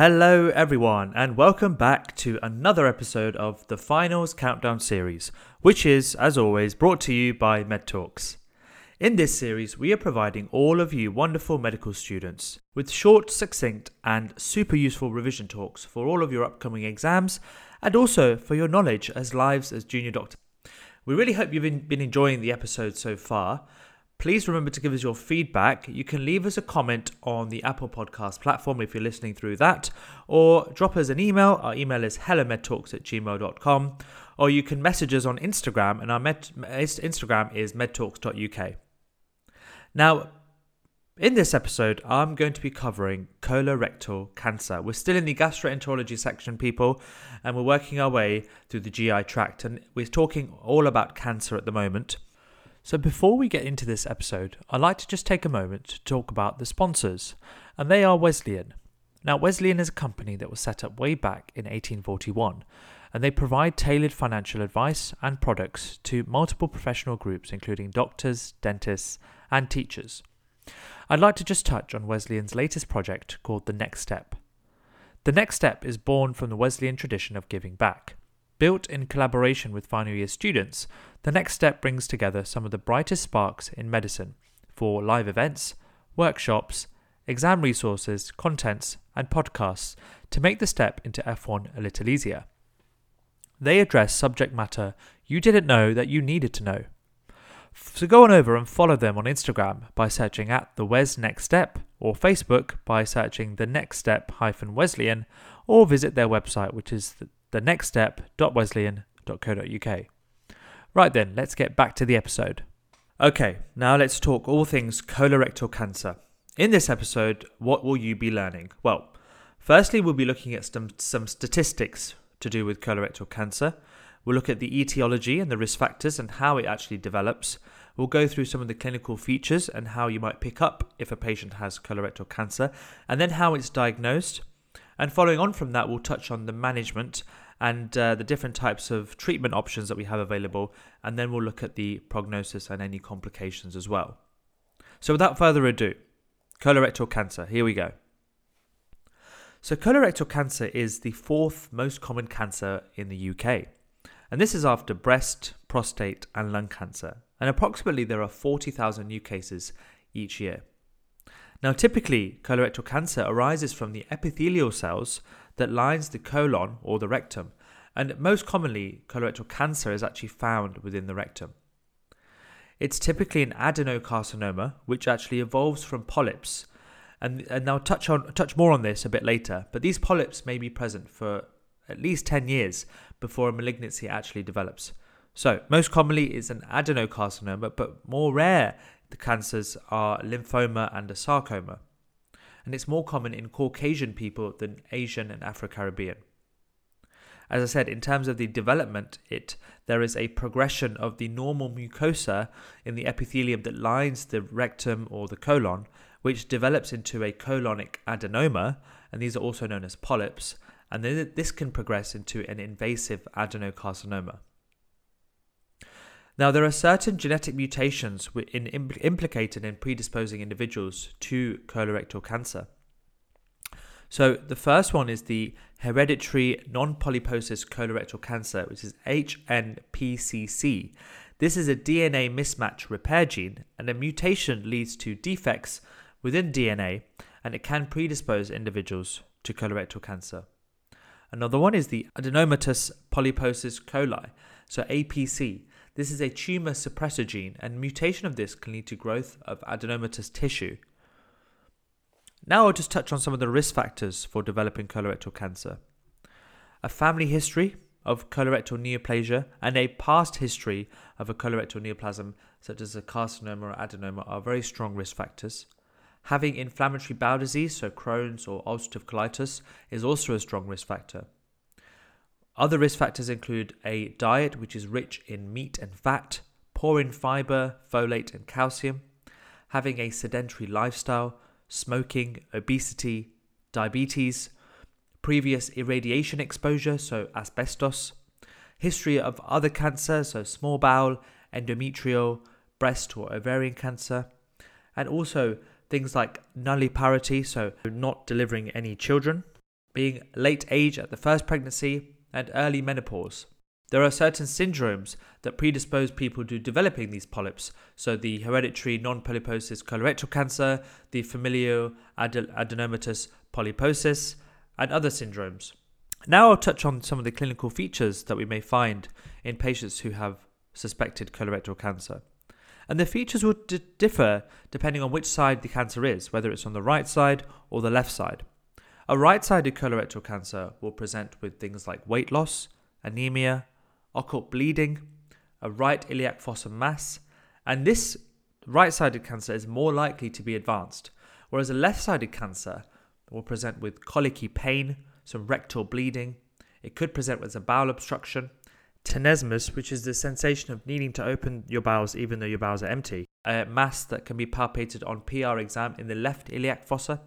Hello, everyone, and welcome back to another episode of the Finals Countdown series, which is, as always, brought to you by MedTalks. In this series, we are providing all of you wonderful medical students with short, succinct, and super useful revision talks for all of your upcoming exams and also for your knowledge as lives as junior doctors. We really hope you've been enjoying the episode so far. Please remember to give us your feedback. You can leave us a comment on the Apple Podcast platform if you're listening through that, or drop us an email. Our email is hellomedtalks at gmail.com, or you can message us on Instagram, and our med- Instagram is medtalks.uk. Now, in this episode, I'm going to be covering colorectal cancer. We're still in the gastroenterology section, people, and we're working our way through the GI tract, and we're talking all about cancer at the moment. So, before we get into this episode, I'd like to just take a moment to talk about the sponsors, and they are Wesleyan. Now, Wesleyan is a company that was set up way back in 1841, and they provide tailored financial advice and products to multiple professional groups, including doctors, dentists, and teachers. I'd like to just touch on Wesleyan's latest project called The Next Step. The Next Step is born from the Wesleyan tradition of giving back. Built in collaboration with final year students, the next step brings together some of the brightest sparks in medicine for live events, workshops, exam resources, contents, and podcasts to make the step into F1 a little easier. They address subject matter you didn't know that you needed to know. So go on over and follow them on Instagram by searching at the Wes Next Step or Facebook by searching the Next Step hyphen Wesleyan or visit their website which is thenextstep.wesleyan.co.uk. Right then, let's get back to the episode. Okay, now let's talk all things colorectal cancer. In this episode, what will you be learning? Well, firstly, we'll be looking at some, some statistics to do with colorectal cancer. We'll look at the etiology and the risk factors and how it actually develops. We'll go through some of the clinical features and how you might pick up if a patient has colorectal cancer, and then how it's diagnosed. And following on from that, we'll touch on the management and uh, the different types of treatment options that we have available, and then we'll look at the prognosis and any complications as well. So, without further ado, colorectal cancer, here we go. So, colorectal cancer is the fourth most common cancer in the UK, and this is after breast, prostate, and lung cancer. And approximately there are 40,000 new cases each year. Now, typically, colorectal cancer arises from the epithelial cells that lines the colon or the rectum, and most commonly, colorectal cancer is actually found within the rectum. It's typically an adenocarcinoma, which actually evolves from polyps, and, and I'll touch on touch more on this a bit later. But these polyps may be present for at least 10 years before a malignancy actually develops. So, most commonly, it's an adenocarcinoma, but more rare the cancers are lymphoma and a sarcoma. And it's more common in Caucasian people than Asian and Afro Caribbean. As I said, in terms of the development, it there is a progression of the normal mucosa in the epithelium that lines the rectum or the colon, which develops into a colonic adenoma, and these are also known as polyps, and this can progress into an invasive adenocarcinoma. Now, there are certain genetic mutations in, implicated in predisposing individuals to colorectal cancer. So, the first one is the hereditary non polyposis colorectal cancer, which is HNPCC. This is a DNA mismatch repair gene, and a mutation leads to defects within DNA, and it can predispose individuals to colorectal cancer. Another one is the adenomatous polyposis coli, so APC. This is a tumor suppressor gene, and mutation of this can lead to growth of adenomatous tissue. Now I'll just touch on some of the risk factors for developing colorectal cancer. A family history of colorectal neoplasia and a past history of a colorectal neoplasm, such as a carcinoma or adenoma, are very strong risk factors. Having inflammatory bowel disease, so Crohn's or ulcerative colitis, is also a strong risk factor. Other risk factors include a diet which is rich in meat and fat, poor in fiber, folate, and calcium, having a sedentary lifestyle, smoking, obesity, diabetes, previous irradiation exposure, so asbestos, history of other cancer, so small bowel, endometrial, breast or ovarian cancer, and also things like nulliparity, so not delivering any children, being late age at the first pregnancy, and early menopause. There are certain syndromes that predispose people to developing these polyps, so the hereditary non polyposis colorectal cancer, the familial adenomatous polyposis, and other syndromes. Now I'll touch on some of the clinical features that we may find in patients who have suspected colorectal cancer. And the features will d- differ depending on which side the cancer is, whether it's on the right side or the left side. A right sided colorectal cancer will present with things like weight loss, anemia, occult bleeding, a right iliac fossa mass, and this right sided cancer is more likely to be advanced, whereas a left sided cancer will present with colicky pain, some rectal bleeding. It could present with a bowel obstruction, tenesmus, which is the sensation of needing to open your bowels even though your bowels are empty, a mass that can be palpated on PR exam in the left iliac fossa,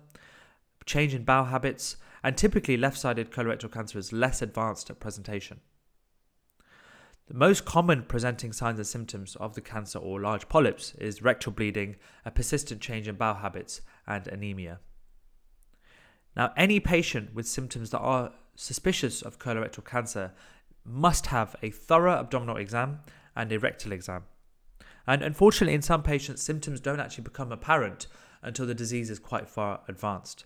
change in bowel habits, and typically left sided colorectal cancer is less advanced at presentation. The most common presenting signs and symptoms of the cancer or large polyps is rectal bleeding, a persistent change in bowel habits, and anemia. Now, any patient with symptoms that are suspicious of colorectal cancer must have a thorough abdominal exam and a rectal exam. And unfortunately, in some patients, symptoms don't actually become apparent until the disease is quite far advanced.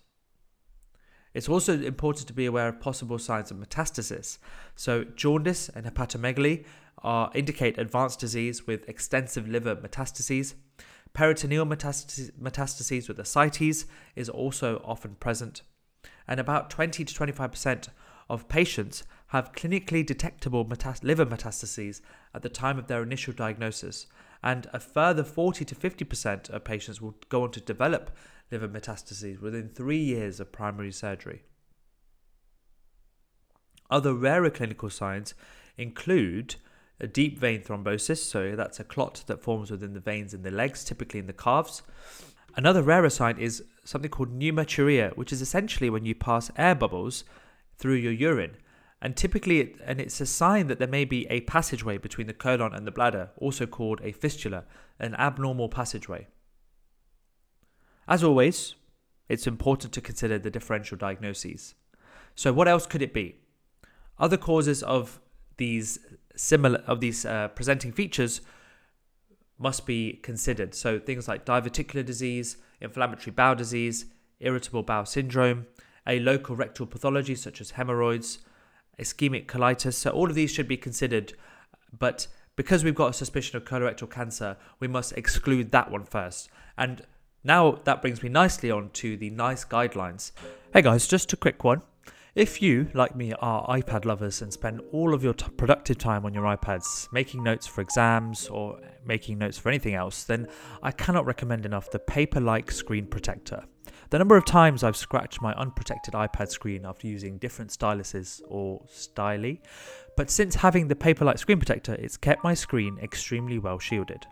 It's also important to be aware of possible signs of metastasis. So, jaundice and hepatomegaly are, indicate advanced disease with extensive liver metastases. Peritoneal metastases, metastases with ascites is also often present. And about 20 to 25% of patients have clinically detectable metas- liver metastases at the time of their initial diagnosis, and a further 40 to 50% of patients will go on to develop liver metastases within three years of primary surgery. Other rarer clinical signs include a deep vein thrombosis, so that's a clot that forms within the veins in the legs, typically in the calves. Another rarer sign is something called pneumaturia, which is essentially when you pass air bubbles through your urine. And typically, it, and it's a sign that there may be a passageway between the colon and the bladder, also called a fistula, an abnormal passageway. As always, it's important to consider the differential diagnoses. So, what else could it be? Other causes of these similar of these uh, presenting features must be considered. So, things like diverticular disease, inflammatory bowel disease, irritable bowel syndrome, a local rectal pathology such as hemorrhoids, ischemic colitis. So, all of these should be considered, but because we've got a suspicion of colorectal cancer, we must exclude that one first. And now that brings me nicely on to the NICE guidelines. Hey guys, just a quick one. If you, like me, are iPad lovers and spend all of your t- productive time on your iPads making notes for exams or making notes for anything else, then I cannot recommend enough the Paperlike Screen Protector. The number of times I've scratched my unprotected iPad screen after using different styluses or styly, but since having the Paperlike screen protector, it's kept my screen extremely well shielded.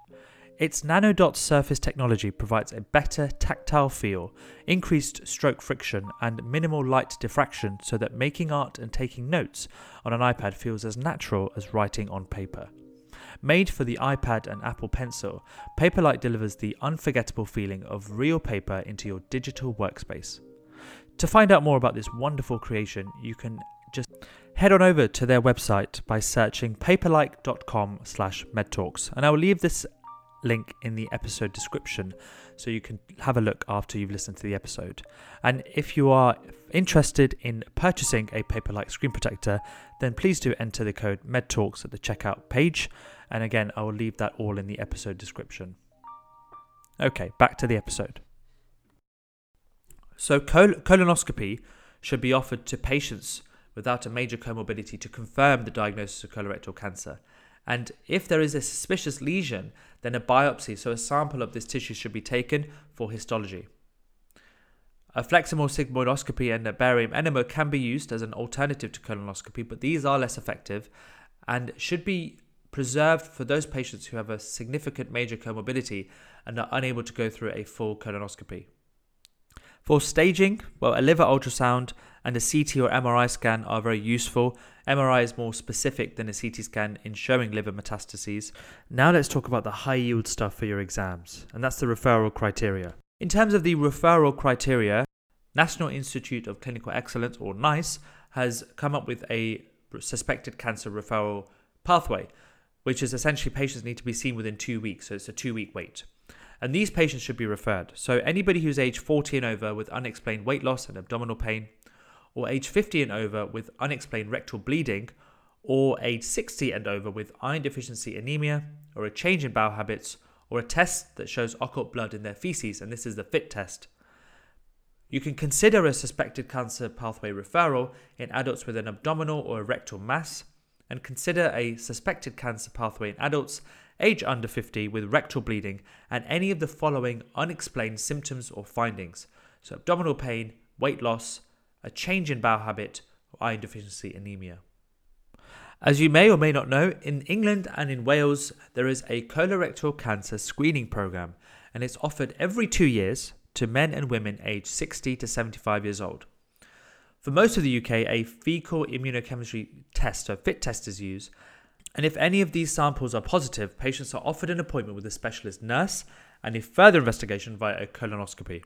Its nanodot surface technology provides a better tactile feel, increased stroke friction, and minimal light diffraction so that making art and taking notes on an iPad feels as natural as writing on paper. Made for the iPad and Apple Pencil, Paperlike delivers the unforgettable feeling of real paper into your digital workspace. To find out more about this wonderful creation, you can just head on over to their website by searching paperlike.com slash medtalks and I will leave this link in the episode description so you can have a look after you've listened to the episode. And if you are interested in purchasing a Paperlike screen protector, then please do enter the code MEDTALKS at the checkout page. And again, I will leave that all in the episode description. Okay, back to the episode. So, col- colonoscopy should be offered to patients without a major comorbidity to confirm the diagnosis of colorectal cancer. And if there is a suspicious lesion, then a biopsy, so a sample of this tissue, should be taken for histology. A flexible sigmoidoscopy and a barium enema can be used as an alternative to colonoscopy, but these are less effective and should be preserved for those patients who have a significant major comorbidity and are unable to go through a full colonoscopy. For staging, well, a liver ultrasound and a CT or MRI scan are very useful. MRI is more specific than a CT scan in showing liver metastases. Now let's talk about the high yield stuff for your exams, and that's the referral criteria. In terms of the referral criteria, National Institute of Clinical Excellence, or NICE, has come up with a suspected cancer referral pathway, which is essentially patients need to be seen within two weeks. So it's a two week wait. And these patients should be referred. So anybody who's age 40 and over with unexplained weight loss and abdominal pain, or age 50 and over with unexplained rectal bleeding, or age 60 and over with iron deficiency anemia, or a change in bowel habits, or a test that shows occult blood in their feces, and this is the FIT test. You can consider a suspected cancer pathway referral in adults with an abdominal or rectal mass, and consider a suspected cancer pathway in adults age under 50 with rectal bleeding and any of the following unexplained symptoms or findings. So, abdominal pain, weight loss, a change in bowel habit, or iron deficiency anemia. As you may or may not know, in England and in Wales, there is a colorectal cancer screening program, and it's offered every two years to men and women aged 60 to 75 years old. For most of the UK, a fecal immunochemistry test, a FIT test, is used, and if any of these samples are positive, patients are offered an appointment with a specialist nurse and a further investigation via a colonoscopy.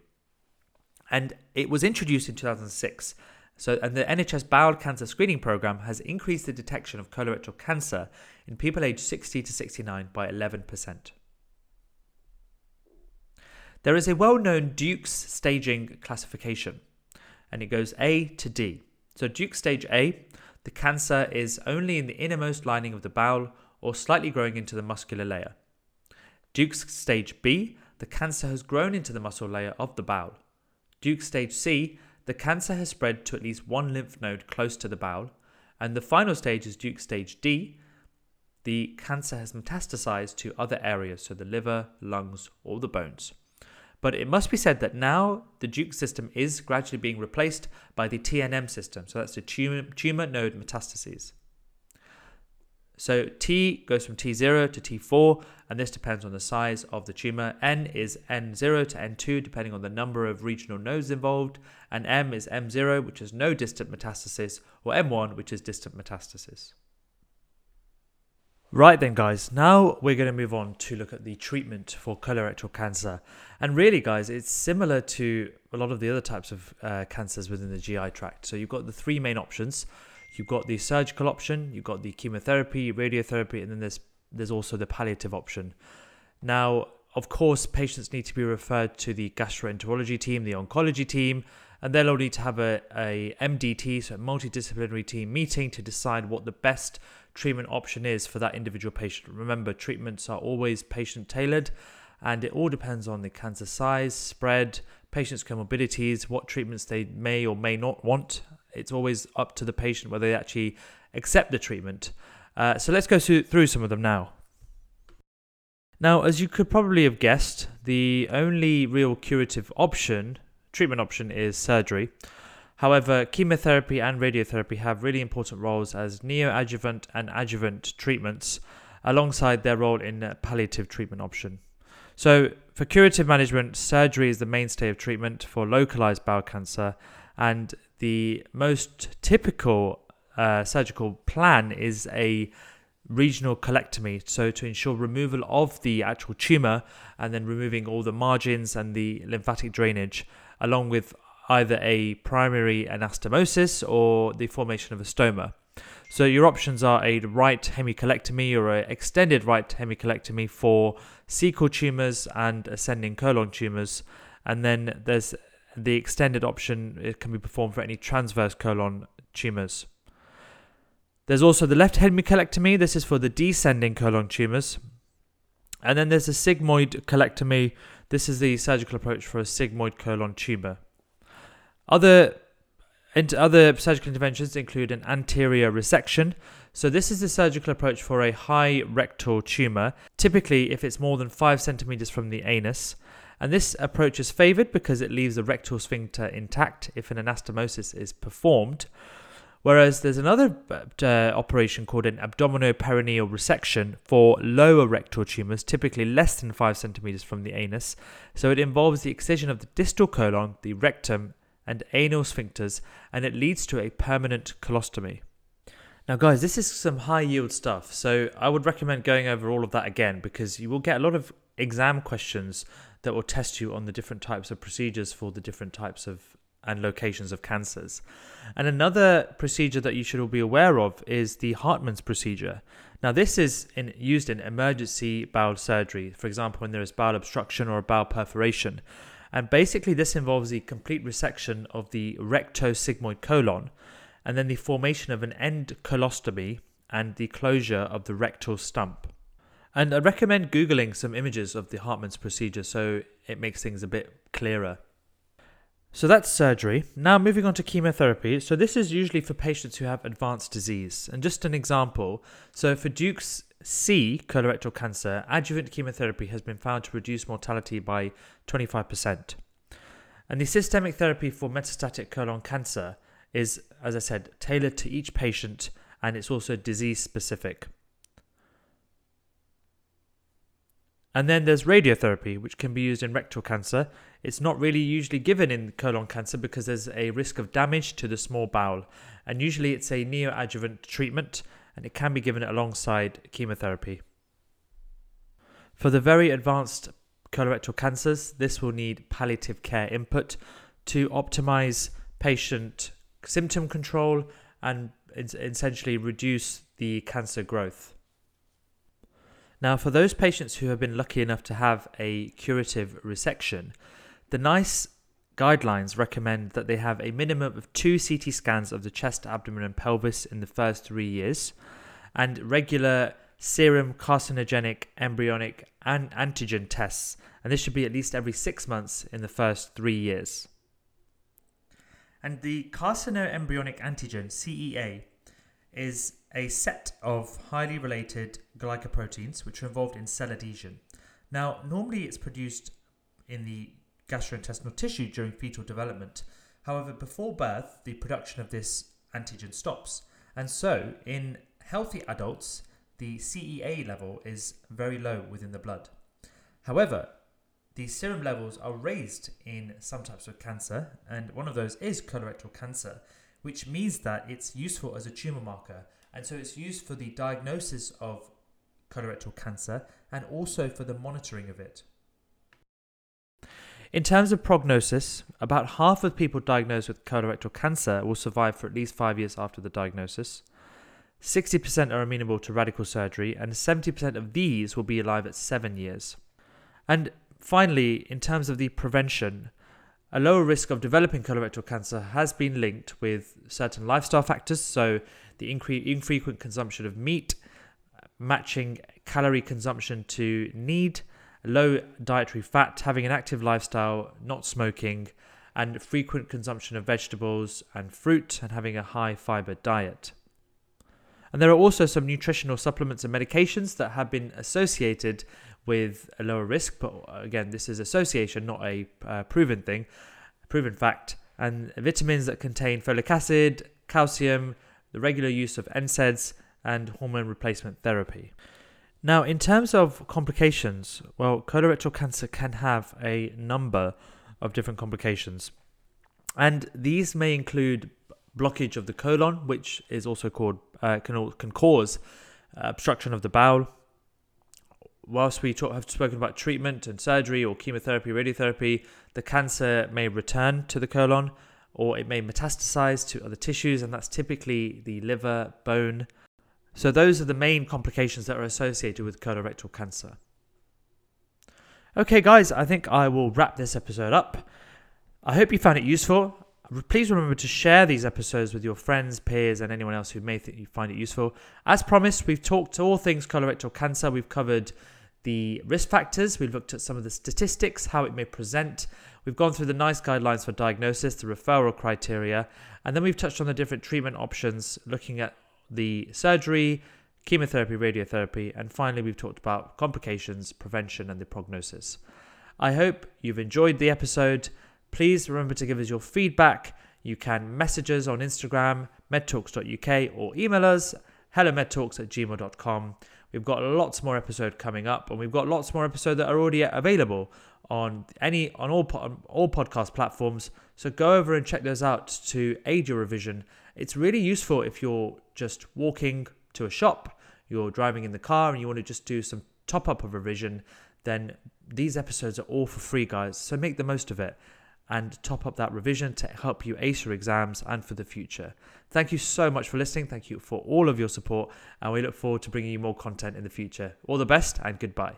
And it was introduced in 2006 so, and the NHS Bowel Cancer Screening Programme has increased the detection of colorectal cancer in people aged 60 to 69 by 11%. There is a well known Dukes' staging classification, and it goes A to D. So, Duke stage A, the cancer is only in the innermost lining of the bowel or slightly growing into the muscular layer. Dukes' stage B, the cancer has grown into the muscle layer of the bowel. Duke stage C, the cancer has spread to at least one lymph node close to the bowel, and the final stage is Duke stage D. The cancer has metastasized to other areas, so the liver, lungs, or the bones. But it must be said that now the Duke system is gradually being replaced by the TNM system, so that's the tumor, tumor node metastases. So T goes from T0 to T4, and this depends on the size of the tumor. N is N0 to N2, depending on the number of regional nodes involved, and M is M0, which is no distant metastasis, or M1, which is distant metastasis. Right then, guys, now we're going to move on to look at the treatment for colorectal cancer. And really, guys, it's similar to a lot of the other types of uh, cancers within the GI tract. So you've got the three main options You've got the surgical option, you've got the chemotherapy, radiotherapy, and then there's there's also the palliative option. Now, of course, patients need to be referred to the gastroenterology team, the oncology team, and they'll need to have a, a MDT, so a multidisciplinary team meeting to decide what the best treatment option is for that individual patient. Remember, treatments are always patient tailored and it all depends on the cancer size, spread, patient's comorbidities, what treatments they may or may not want, it's always up to the patient whether they actually accept the treatment. Uh, so let's go through some of them now. Now, as you could probably have guessed, the only real curative option, treatment option, is surgery. However, chemotherapy and radiotherapy have really important roles as neoadjuvant and adjuvant treatments alongside their role in palliative treatment option. So, for curative management, surgery is the mainstay of treatment for localized bowel cancer, and the most typical uh, surgical plan is a regional colectomy, so to ensure removal of the actual tumor and then removing all the margins and the lymphatic drainage, along with either a primary anastomosis or the formation of a stoma. So your options are a right hemicolectomy or an extended right hemicolectomy for cecal tumors and ascending colon tumors, and then there's the extended option it can be performed for any transverse colon tumors. There's also the left hemicolectomy. This is for the descending colon tumors. And then there's a sigmoid colectomy. This is the surgical approach for a sigmoid colon tumor. Other other surgical interventions include an anterior resection. So this is the surgical approach for a high rectal tumor, typically if it's more than 5 centimeters from the anus. And this approach is favored because it leaves the rectal sphincter intact if an anastomosis is performed. Whereas there's another uh, operation called an abdominoperineal resection for lower rectal tumors, typically less than 5 centimeters from the anus. So it involves the excision of the distal colon, the rectum, and anal sphincters, and it leads to a permanent colostomy. Now, guys, this is some high yield stuff, so I would recommend going over all of that again because you will get a lot of exam questions that will test you on the different types of procedures for the different types of and locations of cancers. And another procedure that you should all be aware of is the Hartmann's procedure. Now, this is in, used in emergency bowel surgery, for example, when there is bowel obstruction or a bowel perforation. And basically, this involves the complete resection of the rectosigmoid colon and then the formation of an end colostomy and the closure of the rectal stump. And I recommend Googling some images of the Hartmann's procedure so it makes things a bit clearer. So that's surgery. Now moving on to chemotherapy. So this is usually for patients who have advanced disease. And just an example. So for Dukes' C colorectal cancer, adjuvant chemotherapy has been found to reduce mortality by 25%. And the systemic therapy for metastatic colon cancer is, as I said, tailored to each patient and it's also disease specific. And then there's radiotherapy, which can be used in rectal cancer. It's not really usually given in colon cancer because there's a risk of damage to the small bowel. And usually it's a neoadjuvant treatment and it can be given alongside chemotherapy. For the very advanced colorectal cancers, this will need palliative care input to optimize patient symptom control and essentially reduce the cancer growth. Now, for those patients who have been lucky enough to have a curative resection, the NICE guidelines recommend that they have a minimum of two CT scans of the chest, abdomen, and pelvis in the first three years, and regular serum carcinogenic embryonic and antigen tests, and this should be at least every six months in the first three years. And the carcinoembryonic antigen, CEA, is a set of highly related glycoproteins which are involved in cell adhesion. Now, normally it's produced in the gastrointestinal tissue during fetal development. However, before birth, the production of this antigen stops. And so, in healthy adults, the CEA level is very low within the blood. However, the serum levels are raised in some types of cancer, and one of those is colorectal cancer, which means that it's useful as a tumor marker. And so it's used for the diagnosis of colorectal cancer and also for the monitoring of it. In terms of prognosis, about half of people diagnosed with colorectal cancer will survive for at least five years after the diagnosis. 60% are amenable to radical surgery, and 70% of these will be alive at seven years. And finally, in terms of the prevention, a lower risk of developing colorectal cancer has been linked with certain lifestyle factors, so the incre- infrequent consumption of meat, matching calorie consumption to need, low dietary fat, having an active lifestyle, not smoking, and frequent consumption of vegetables and fruit, and having a high fiber diet. And there are also some nutritional supplements and medications that have been associated with a lower risk. But again, this is association, not a uh, proven thing, proven fact. And vitamins that contain folic acid, calcium, the regular use of NSAIDs, and hormone replacement therapy. Now, in terms of complications, well, colorectal cancer can have a number of different complications. And these may include blockage of the colon, which is also called, uh, can, can cause uh, obstruction of the bowel, whilst we talk, have spoken about treatment and surgery or chemotherapy, radiotherapy, the cancer may return to the colon or it may metastasize to other tissues, and that's typically the liver, bone. So, those are the main complications that are associated with colorectal cancer. Okay, guys, I think I will wrap this episode up. I hope you found it useful. Please remember to share these episodes with your friends, peers, and anyone else who may think you find it useful. As promised, we've talked to all things colorectal cancer. We've covered the risk factors, we've looked at some of the statistics, how it may present. We've gone through the NICE guidelines for diagnosis, the referral criteria, and then we've touched on the different treatment options, looking at the surgery, chemotherapy, radiotherapy, and finally, we've talked about complications, prevention, and the prognosis. I hope you've enjoyed the episode. Please remember to give us your feedback. You can message us on Instagram, medtalks.uk, or email us hellomedtalks at gmail.com. We've got lots more episode coming up, and we've got lots more episode that are already available on any on all on all podcast platforms. So go over and check those out to aid your revision. It's really useful if you're just walking to a shop, you're driving in the car, and you want to just do some top up of revision. Then these episodes are all for free, guys. So make the most of it. And top up that revision to help you ace your exams and for the future. Thank you so much for listening. Thank you for all of your support, and we look forward to bringing you more content in the future. All the best and goodbye.